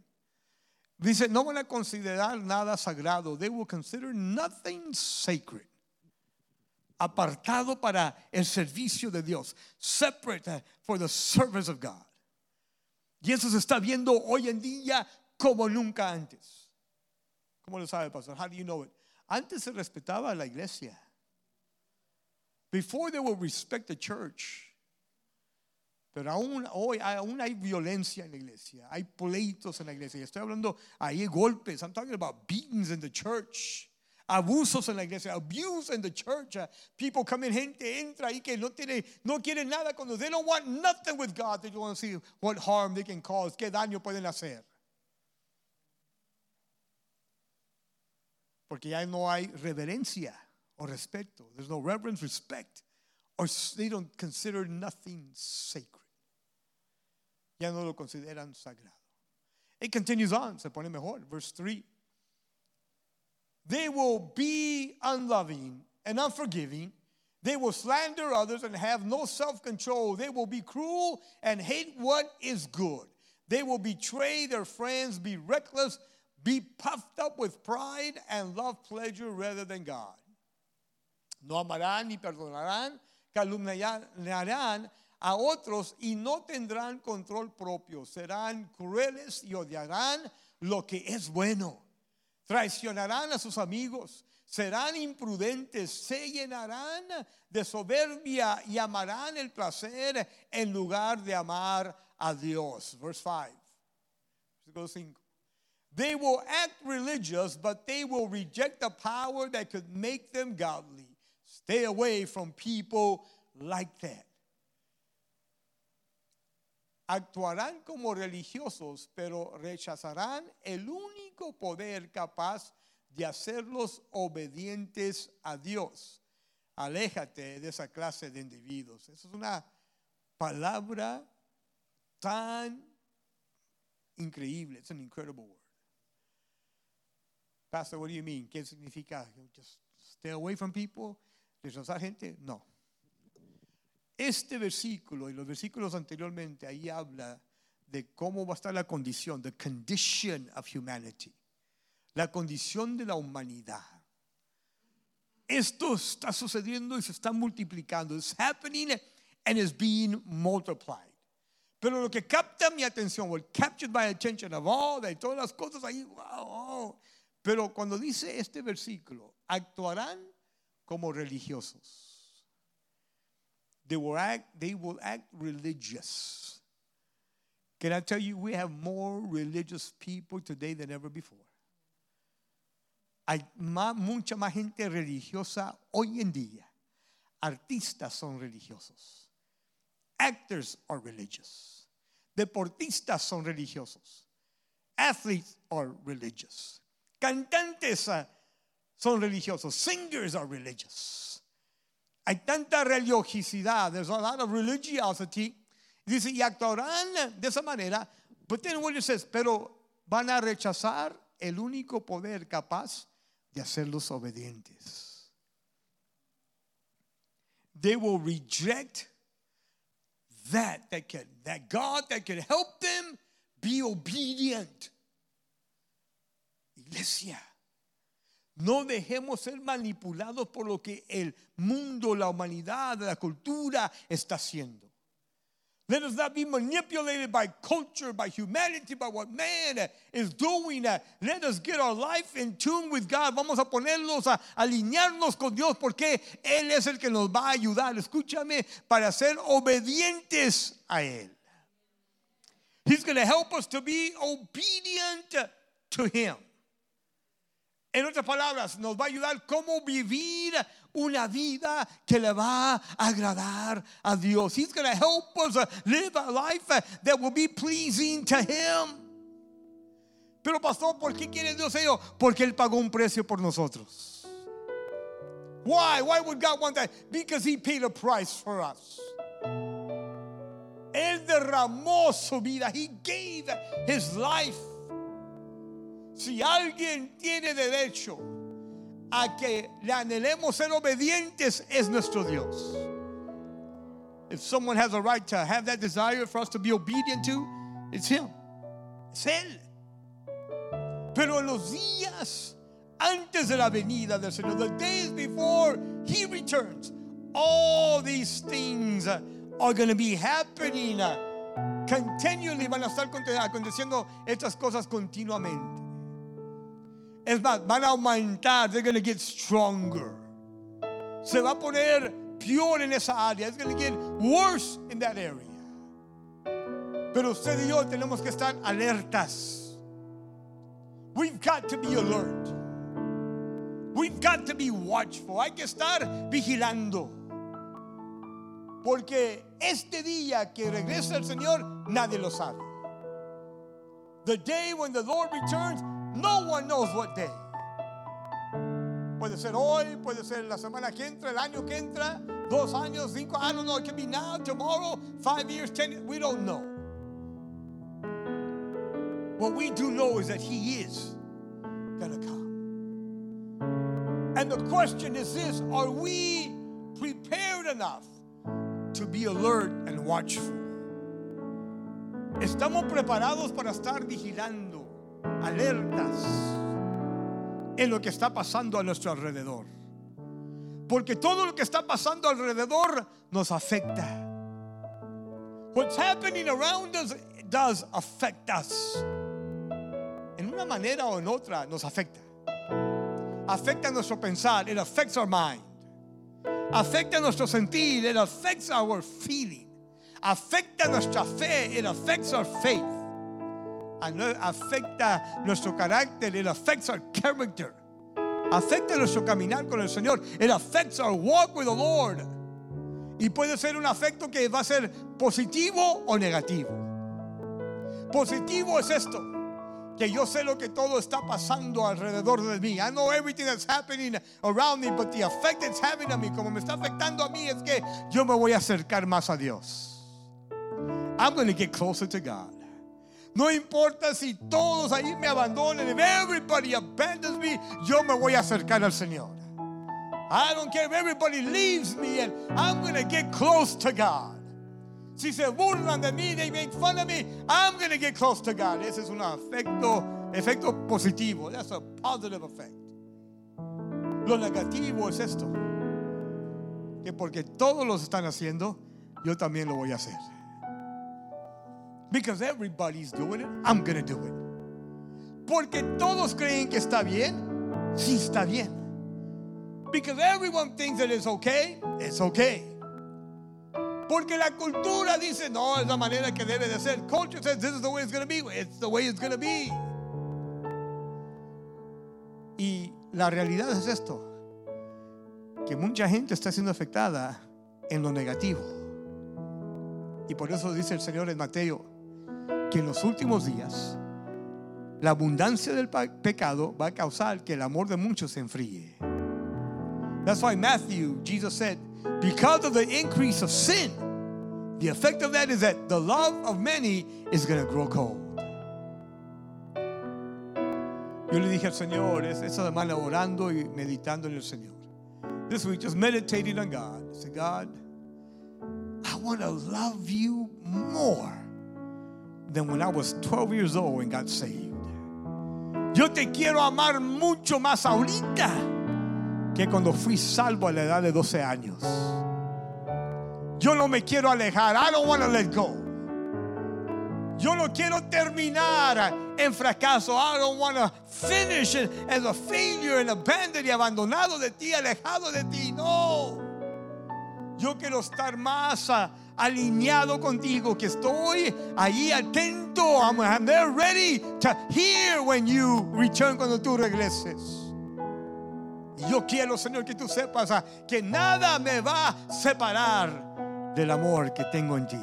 Dice, no van a considerar nada sagrado. They will consider nothing sacred. Apartado para el servicio de Dios. Separate uh, for the service of God. Y eso se está viendo hoy en día como nunca antes. ¿Cómo lo sabe, pastor? How do you know it? Antes se respetaba a la iglesia. Before they would respect the church. Pero aún hoy aún hay violencia en la iglesia, hay pleitos en la iglesia. Estoy hablando ahí golpes. I'm talking about beatings in the church. Abusos en la iglesia, abuse in the church. Uh, people come in, gente entra ahí que no tiene, no quiere nada Dios. They don't want nothing with God. They want to see what harm they can cause, qué daño pueden hacer. Porque ya no hay reverencia o respeto. There's no reverence, respect, or they don't consider nothing sacred ya no lo consideran sagrado. It continues on, se pone mejor, verse 3. They will be unloving and unforgiving. They will slander others and have no self control. They will be cruel and hate what is good. They will betray their friends, be reckless, be puffed up with pride, and love pleasure rather than God. No amarán ni perdonarán, calumniarán a otros y no tendrán control propio. Serán crueles y odiarán lo que es bueno. Traicionarán a sus amigos. Serán imprudentes. Se llenarán de soberbia y amarán el placer en lugar de amar a Dios. Verse 5. Versículo 5. They will act religious, but they will reject the power that could make them godly. Stay away from people like that actuarán como religiosos, pero rechazarán el único poder capaz de hacerlos obedientes a Dios. Aléjate de esa clase de individuos. Esa es una palabra tan increíble. It's an incredible word. Pastor, what do you mean? ¿Qué significa? Just stay away from people, rechazar gente? No. Este versículo y los versículos anteriormente ahí habla de cómo va a estar la condición, the condition of humanity, la condición de la humanidad. Esto está sucediendo y se está multiplicando. It's happening and is being multiplied. Pero lo que capta mi atención, what captured my attention of all, de todas las cosas ahí, wow. Pero cuando dice este versículo, actuarán como religiosos they will act, they will act religious. Can I tell you, we have more religious people today than ever before. Hay más, mucha más gente religiosa hoy en día. Artistas son religiosos. Actors are religious. Deportistas son religiosos. Athletes are religious. Cantantes uh, son religiosos. Singers are religious. Hay tanta religiosidad, there's a lot of religiosity. Dice, y actuarán de esa manera. But then what it says, pero van a rechazar el único poder capaz de hacerlos obedientes. They will reject that that can that God that can help them be obedient. Iglesia. No dejemos ser manipulados por lo que el mundo, la humanidad, la cultura está haciendo. Let us not be manipulated by culture, by humanity, by what man is doing. Let us get our life in tune with God. Vamos a ponernos a alinearnos con Dios porque Él es el que nos va a ayudar. Escúchame, para ser obedientes a Él. He's going to help us to be obedient to Him. En otras palabras, nos va a ayudar cómo vivir una vida que le va a agradar a Dios. He's going to help us live a life that will be pleasing to Him. Pero pastor, ¿por qué quiere Dios ello? Porque Él pagó un precio por nosotros. Why? Why would God want that? Because He paid a price for us. Él derramó su vida. He gave His life Si alguien tiene derecho a que le anhelemos ser obedientes, es nuestro Dios. If someone has a right to have that desire for us to be obedient to, it's Him. Es Él. Pero los días antes de la venida del Señor, the days before He returns, all these things are going to be happening continually. Van a estar aconteciendo estas cosas continuamente. Es más, van a aumentar. They're going to get stronger. Se va a poner peor en esa área. It's going to get worse in that area. Pero usted y yo tenemos que estar alertas. We've got to be alert. We've got to be watchful. Hay que estar vigilando. Porque este día que regresa el Señor, nadie lo sabe. The day when the Lord returns, no one knows what day. Puede ser hoy, puede ser la semana que entra, el año que entra, dos años, cinco, I don't know. It can be now, tomorrow, five years, ten. We don't know. What we do know is that He is going to come. And the question is this Are we prepared enough to be alert and watchful? Estamos preparados para estar vigilando, alertas en lo que está pasando a nuestro alrededor. Porque todo lo que está pasando alrededor nos afecta. What's happening around us does affect us. En una manera o en otra nos afecta. Afecta nuestro pensar. It affects our mind. Afecta nuestro sentir. It affects our feeling. Afecta nuestra fe. It affects our faith. Afecta nuestro carácter. It affects our character. Afecta nuestro caminar con el Señor. It affects our walk with the Lord. Y puede ser un afecto que va a ser positivo o negativo. Positivo es esto, que yo sé lo que todo está pasando alrededor de mí. I know everything that's happening around me, but the effect it's having on me, como me está afectando a mí, es que yo me voy a acercar más a Dios. I'm going to get closer to God. No importa si todos ahí me abandonen, if everybody abandons me, yo me voy a acercar al Señor. I don't care if everybody leaves me and I'm going to get close to God. Si se burlan de mí, they make fun of me, I'm going to get close to God. Ese es un efecto, efecto positivo. That's a positive effect. Lo negativo es esto. Que porque todos lo están haciendo, yo también lo voy a hacer. Because everybody's doing it, I'm to do it. Porque todos creen que está bien, sí está bien. Because everyone thinks that it's okay, it's okay. Porque la cultura dice, no, es la manera que debe de ser. Culture says this is the way it's to be. It's the way it's to be. Y la realidad es esto, que mucha gente está siendo afectada en lo negativo. Y por eso dice el Señor en Mateo que en los últimos días la abundancia del pecado va a causar que el amor de muchos se enfríe. That's why Matthew, Jesus said, because of the increase of sin, the effect of that is that the love of many is going to grow cold. Yo le dije al Señor, esa semana orando y meditando en el Señor. This week, just meditating on God. I said, God, I want to love you more than when I was 12 years old and got saved. Yo te quiero amar mucho más ahorita que cuando fui salvo a la edad de 12 años. Yo no me quiero alejar. I don't want to let go. Yo no quiero terminar en fracaso. I don't want to finish as a failure and abandoned y abandonado de ti, alejado de ti. No. Yo quiero estar más uh, alineado contigo, que estoy ahí atento. I'm, I'm there ready to hear when you return cuando tú regreses. Y yo quiero, Señor, que tú sepas uh, que nada me va a separar del amor que tengo en ti.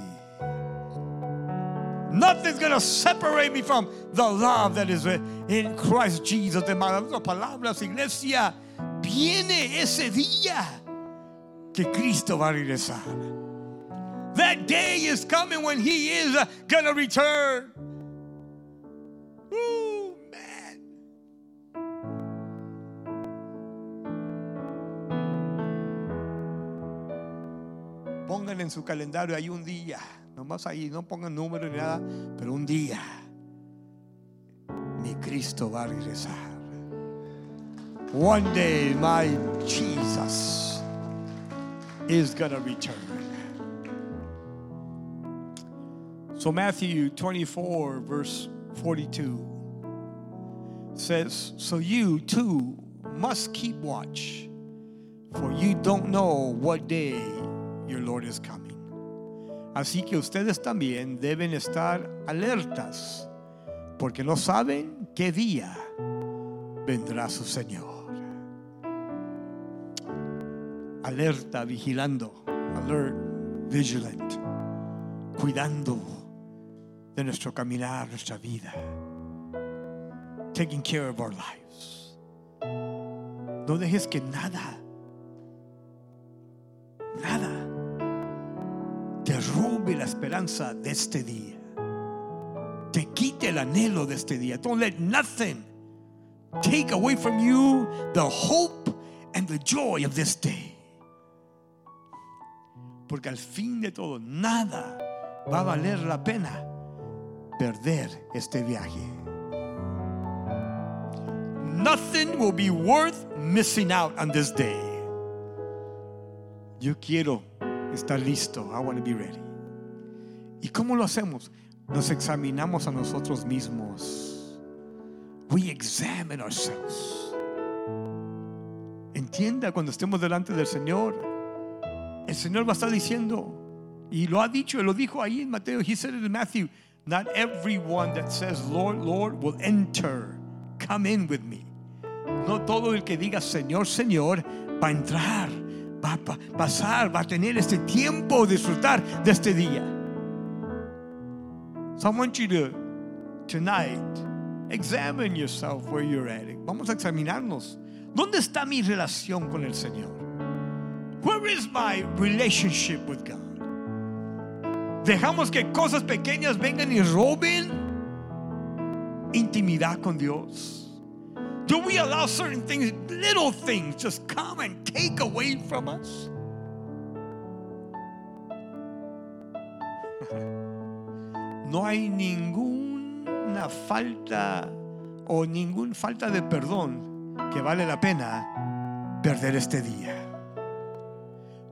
Nothing's going to separate me from the love that is in Christ Jesus. De malas palabras, iglesia, viene ese día que Cristo va a regresar. That day is coming when he is uh, going to return. Ooh, man. Pongan en su calendario hay un día, nomás ahí, no pongan número ni nada, pero un día mi Cristo va a regresar. One day my Jesus is gonna return. So Matthew 24 verse 42 says, So you too must keep watch, for you don't know what day your Lord is coming. Así que ustedes también deben estar alertas, porque no saben qué día vendrá su Señor. Alerta, vigilando, alert, vigilant, cuidando de nuestro caminar, nuestra vida, taking care of our lives. No dejes que nada, nada te robe la esperanza de este día. Te quite el anhelo de este día. Don't let nothing take away from you the hope and the joy of this day. Porque al fin de todo, nada va a valer la pena perder este viaje. Nothing will be worth missing out on this day. Yo quiero estar listo. I want to be ready. ¿Y cómo lo hacemos? Nos examinamos a nosotros mismos. We examine ourselves. Entienda cuando estemos delante del Señor, el Señor va a estar diciendo, y lo ha dicho, lo dijo ahí en Mateo, he said it in Matthew, not everyone that says, Lord, Lord, will enter, come in with me. No todo el que diga Señor, Señor, va a entrar, va a pasar, va a tener este tiempo disfrutar de este día. So I want you to, tonight, examine yourself where you're at. Vamos a examinarnos. ¿Dónde está mi relación con el Señor? Where is my relationship with God? Dejamos que cosas pequeñas vengan y roben intimidad con Dios. Do we allow certain things, little things, just come and take away from us? No hay ninguna falta o ninguna falta de perdón que vale la pena perder este día.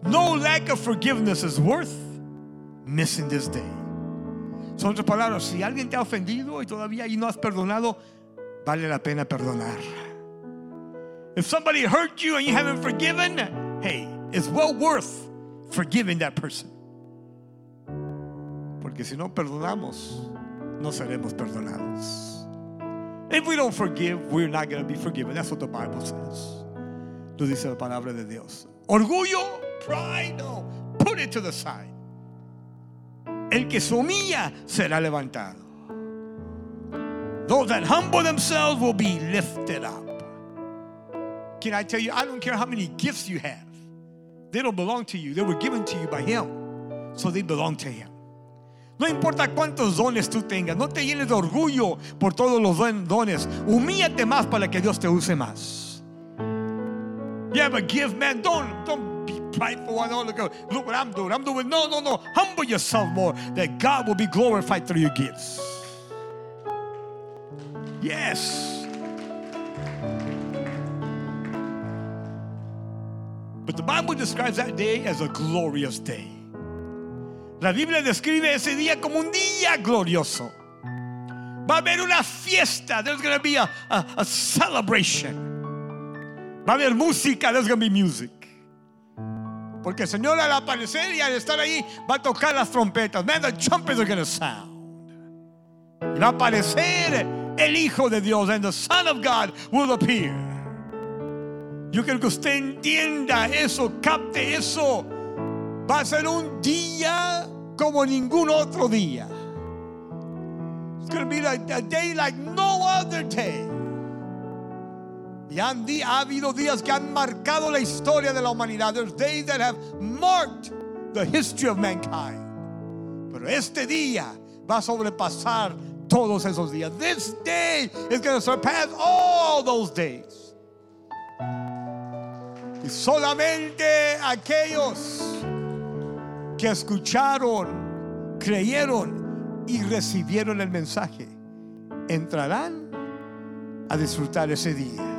No lack of forgiveness is worth missing this day. Son otras palabras, si alguien te ha ofendido y todavía y no has perdonado, vale la pena perdonar. If somebody hurt you and you haven't forgiven, hey, it's well worth forgiving that person. Porque si no perdonamos, no seremos perdonados. If we don't forgive, we're not going to be forgiven. That's what the Bible says. Lo dice la palabra de Dios. Orgullo, pride, no. Put it to the side. El que se humilla será levantado. Those that humble themselves will be lifted up. Can I tell you, I don't care how many gifts you have, they don't belong to you. They were given to you by Him, so they belong to Him. No importa cuántos dones tú tengas, no te llenes de orgullo por todos los dones. Humíllate más para que Dios te use más. You have a gift, man. Don't, don't be prideful. I don't look, look what I'm doing. I'm doing. No, no, no. Humble yourself more that God will be glorified through your gifts. Yes. But the Bible describes that day as a glorious day. La Biblia describe ese día como un día glorioso. Va a haber una fiesta. There's going to be a, a, a celebration. Va a haber música. There's to be music. Porque el Señor al aparecer y al estar ahí va a tocar las trompetas. Man, the trumpets are to sound. Y va a aparecer el Hijo de Dios and the Son of God will appear. Yo quiero que usted entienda eso, capte eso. Va a ser un día como ningún otro día. It's going to be like a day like no other day. Y han, ha habido días que han marcado la historia de la humanidad. There's days that have marked the history of mankind. Pero este día va a sobrepasar todos esos días. This day is going to surpass all those days. Y solamente aquellos que escucharon, creyeron y recibieron el mensaje, entrarán a disfrutar ese día.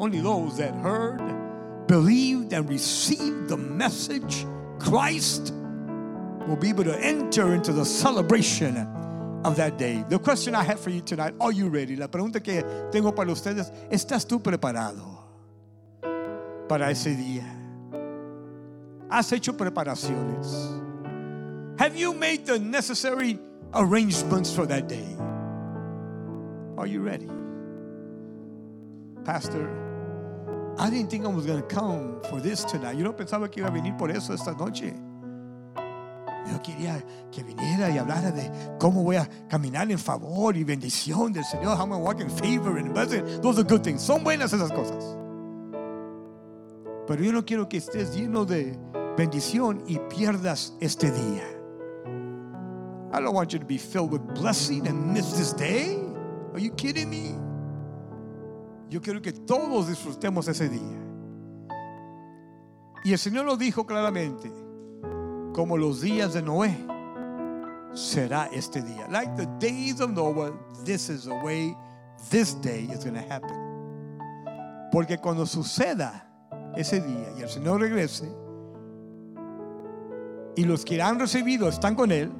Only those that heard, believed, and received the message, Christ, will be able to enter into the celebration of that day. The question I have for you tonight, are you ready? La pregunta que tengo para ustedes, ¿estás tú preparado para ese día? ¿Has hecho preparaciones? Have you made the necessary arrangements for that day? Are you ready? Pastor, I didn't think I was going to come for this tonight. Yo no pensaba que iba a venir por eso esta noche. Yo quería que viniera y hablara de cómo voy a caminar en favor y bendición del Señor. How I'm going to walk in favor and blessing. Those are good things. Son buenas esas cosas. Pero yo no quiero que estés lleno de bendición y pierdas este día. I don't want you to be filled with blessing and miss this day. Are you kidding me? Yo quiero que todos disfrutemos ese día. Y el Señor lo dijo claramente, como los días de Noé, será este día. Like the days of Noah, this is the way this day is going to happen. Porque cuando suceda ese día y el Señor regrese, y los que han recibido están con Él,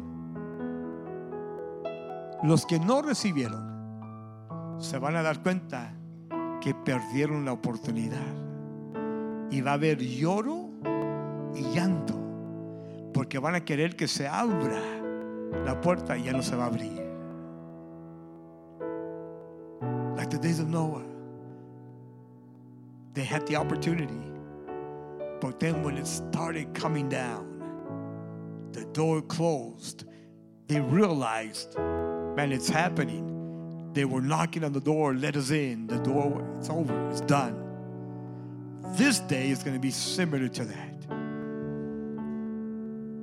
los que no recibieron se van a dar cuenta que perdieron la oportunidad. Y va a haber lloro y llanto. Porque van a querer que se abra la puerta y ya no se va a abrir. Like the days of Noah. They had the opportunity. But then when it started coming down, the door closed. They realized, man, it's happening. They were knocking on the door, let us in. The door, it's over, it's done. This day is going to be similar to that.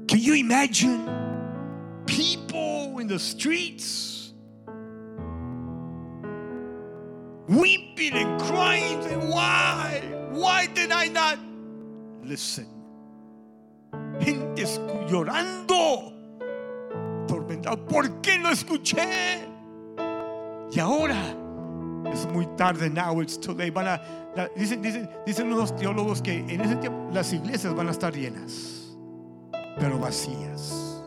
Can you imagine people in the streets weeping and crying? And why? Why did I not listen? Gente llorando, tormentado. ¿Por qué no escuché? Y ahora es muy tarde. Now it's too late. Van a, la- dicen, dicen, dicen unos teólogos que en ese tiempo las iglesias van a estar llenas, pero vacías.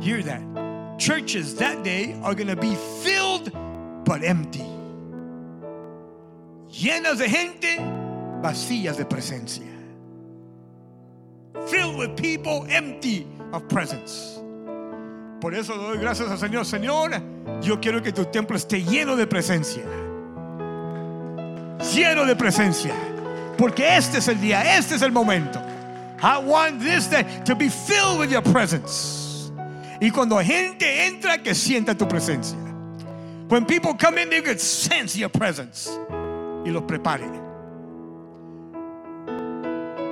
Hear that. Churches that day are going to be filled but empty. Llenas de gente, vacías de presencia. Filled with people, empty of presence. Por eso doy gracias al Señor. Señor, yo quiero que tu templo esté lleno de presencia. Lleno de presencia. Porque este es el día, este es el momento. I want this day to be filled with your presence. Y cuando gente entra, que sienta tu presencia. When people come in, they can sense your presence. Y los prepare.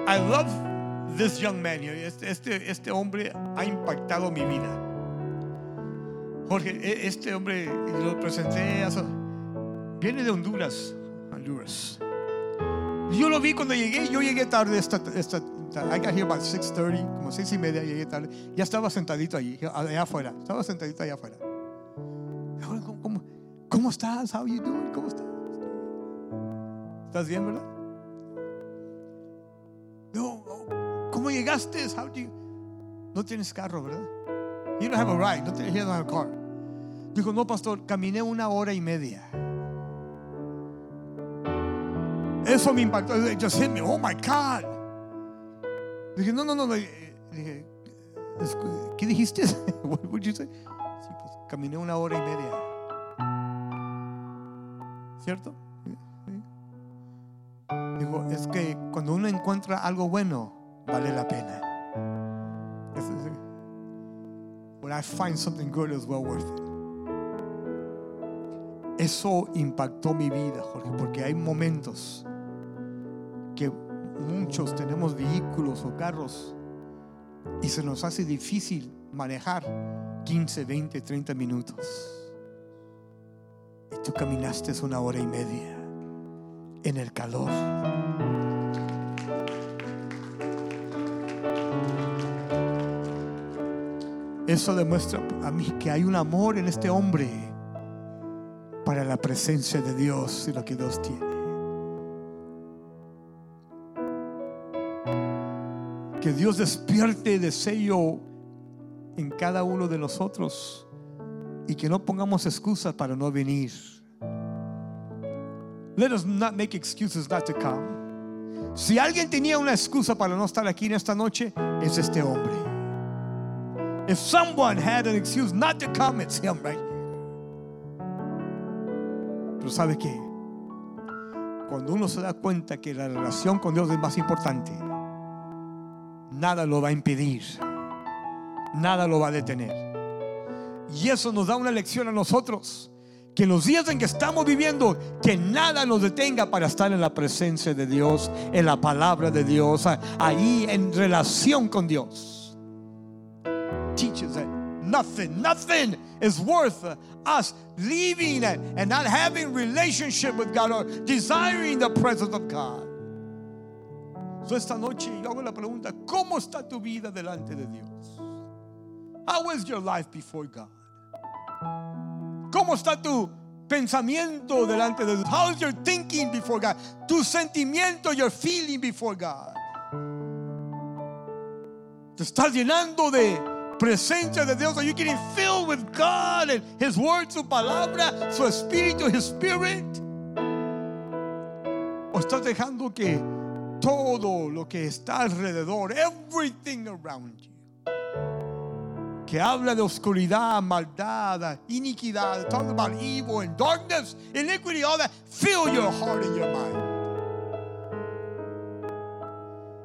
I love this young man. Este, este, este hombre ha impactado mi vida. Jorge, e- este hombre lo presenté viene de Honduras, Honduras. Yo lo vi cuando llegué, yo llegué tarde esta, esta I got here about 6:30, como seis y media llegué tarde. Ya estaba sentadito allí, allá afuera. Estaba sentadito allá afuera. ¿Cómo, cómo, cómo estás? How you doing? ¿Cómo estás? ¿Estás bien, verdad? No, ¿cómo llegaste? How do you- No tienes carro, ¿verdad? You don't have a ride. No you don't have a car. Dijo, no, pastor, caminé una hora y media. Eso me impactó. Just hit me. Oh my God. Dije, no, no, no. Dije, "Escu- ¿qué dijiste? What would you say? Sí, pues caminé una hora y media. ¿Cierto? Sí. Dijo, es que cuando uno encuentra algo bueno, vale la pena. Es- I find something good, it's well worth it. Eso impactó mi vida, Jorge, porque hay momentos que muchos tenemos vehículos o carros y se nos hace difícil manejar 15, 20, 30 minutos. Y tú caminaste una hora y media en el calor, Eso demuestra a mí que hay un amor en este hombre para la presencia de Dios y lo que Dios tiene. Que Dios despierte deseo en cada uno de nosotros y que no pongamos excusas para no venir. Let us not make excuses not to come. Si alguien tenía una excusa para no estar aquí en esta noche, es este hombre. If someone had an excuse not to come, it's him right. Pero ¿sabe qué? Cuando uno se da cuenta que la relación con Dios es más importante, nada lo va a impedir, nada lo va a detener. Y eso nos da una lección a nosotros. Que en los días en que estamos viviendo, que nada nos detenga para estar en la presencia de Dios, en la palabra de Dios, ahí en relación con Dios. Nothing, nothing is worth us leaving and not having relationship with God or desiring the presence of God. So esta noche yo hago la pregunta, ¿cómo está tu vida delante de Dios? How is your life before God? ¿Cómo está tu pensamiento delante de Dios? How is your thinking before God? Tu sentimiento, your feeling before God. Te estás llenando de presencia de Dios. Are you getting filled with God and His word, su palabra, su espíritu, His spirit? ¿O estás dejando que todo lo que está alrededor, everything around you, que habla de oscuridad, maldad, iniquidad, talk about evil and darkness, iniquity, all that, fill your heart and your mind.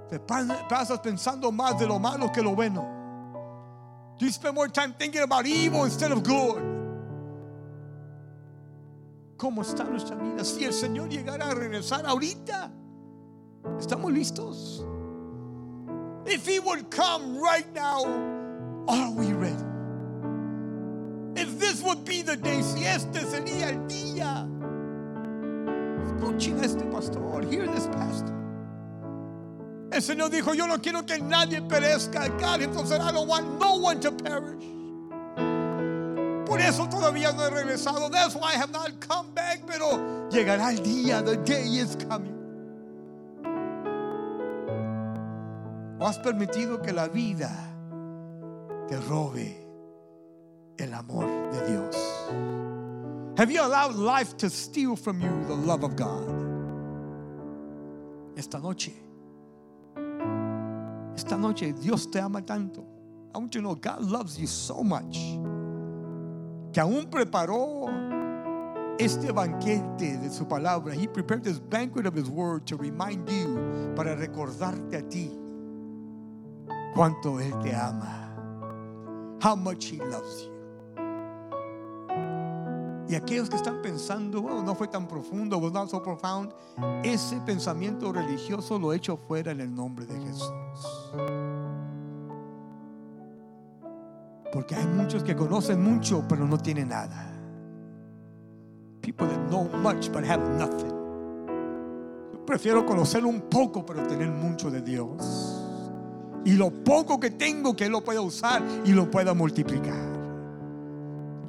Te pasas pensando más de lo malo que lo bueno. You spend more time thinking about evil instead of good? ¿Cómo está nuestra vida? Si el Señor llegara a regresar ahorita, ¿estamos listos? If He would come right now, are we ready? If this would be the day, si este sería el día, escuchen a este pastor, hear this pastor. El Señor dijo, yo no quiero que nadie perezca. God himself said, I don't want no one to perish. Por eso todavía no he regresado. That's why I have not come back. Pero llegará el día. The day is coming. ¿O has permitido que la vida te robe el amor de Dios? Have you allowed life to steal from you the love of God? Esta noche. Esta noche Dios te ama tanto. I want you to know God loves you so much. Que aún preparó este banquete de su palabra. He prepared this banquet of his word to remind you, para recordarte a ti cuánto Él te ama. How much He loves you. Y aquellos que están pensando, bueno, no fue tan profundo, was not so profound, ese pensamiento religioso lo echo fuera en el nombre de Jesús. Porque hay muchos que conocen mucho, pero no tienen nada. People that know much, but have nothing. Yo prefiero conocer un poco, pero tener mucho de Dios. Y lo poco que tengo, que lo pueda usar y lo pueda multiplicar.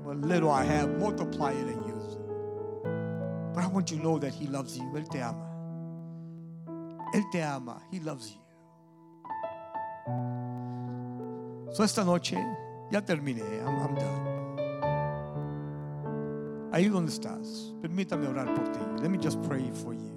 What little I have, multiply it and use it. But I want you to know that He loves you. Él te ama. Él te ama. He loves you. So esta noche ya terminé. I'm, done. Ahí donde estás, permítame orar por ti. Let me just pray for you.